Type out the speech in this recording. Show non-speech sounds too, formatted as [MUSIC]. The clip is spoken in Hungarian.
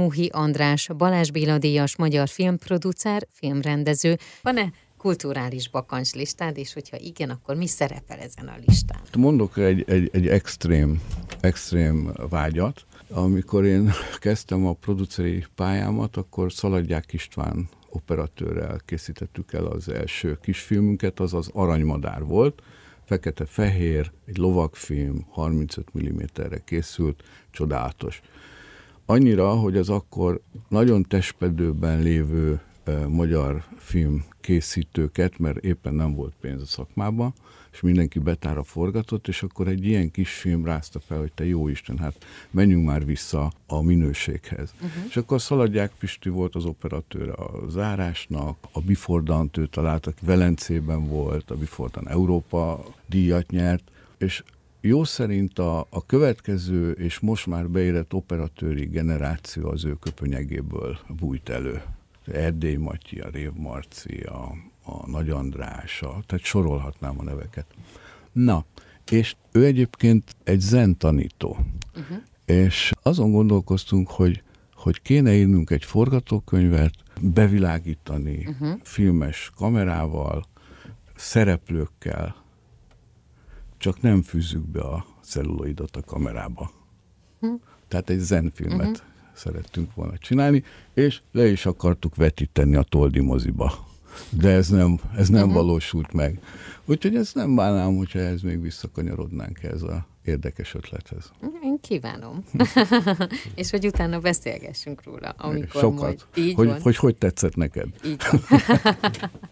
Muhi András, Balázs Béla díjas magyar filmproducer, filmrendező. Van-e kulturális bakancslistád, és hogyha igen, akkor mi szerepel ezen a listán? Mondok egy, egy, egy extrém, extrém vágyat. Amikor én kezdtem a produceri pályámat, akkor Szaladják István operatőrrel készítettük el az első kisfilmünket, az az Aranymadár volt, fekete-fehér, egy lovagfilm, 35 mm-re készült, csodálatos. Annyira, hogy az akkor nagyon testpedőben lévő magyar film készítőket, mert éppen nem volt pénz a szakmában, és mindenki betára forgatott, és akkor egy ilyen kis film rázta fel, hogy te jó Isten, hát menjünk már vissza a minőséghez. Uh-huh. És akkor Szaladják Pisti volt az operatőr a zárásnak, a Bifordant ő talált, aki Velencében volt, a Bifordan Európa díjat nyert, és jó szerint a, a következő és most már beérett operatőri generáció az ő köpönyegéből bújt elő. Erdély Matyi, a Rév Marci, a, a Nagy András, a, tehát sorolhatnám a neveket. Na, és ő egyébként egy zen tanító. Uh-huh. És azon gondolkoztunk, hogy, hogy kéne írnunk egy forgatókönyvet, bevilágítani uh-huh. filmes kamerával, szereplőkkel, csak nem fűzzük be a celluloidot a kamerába. Uh-huh. Tehát egy zenfilmet uh-huh. szerettünk volna csinálni, és le is akartuk vetíteni a Toldi moziba de ez nem, ez nem uh-huh. valósult meg. Úgyhogy ezt nem bánnám, hogyha ez még visszakanyarodnánk ez a érdekes ötlethez. Én kívánom. [LAUGHS] és hogy utána beszélgessünk róla, amikor Sokat. majd így hogy, van. Hogy hogy tetszett neked? Így van. [LAUGHS]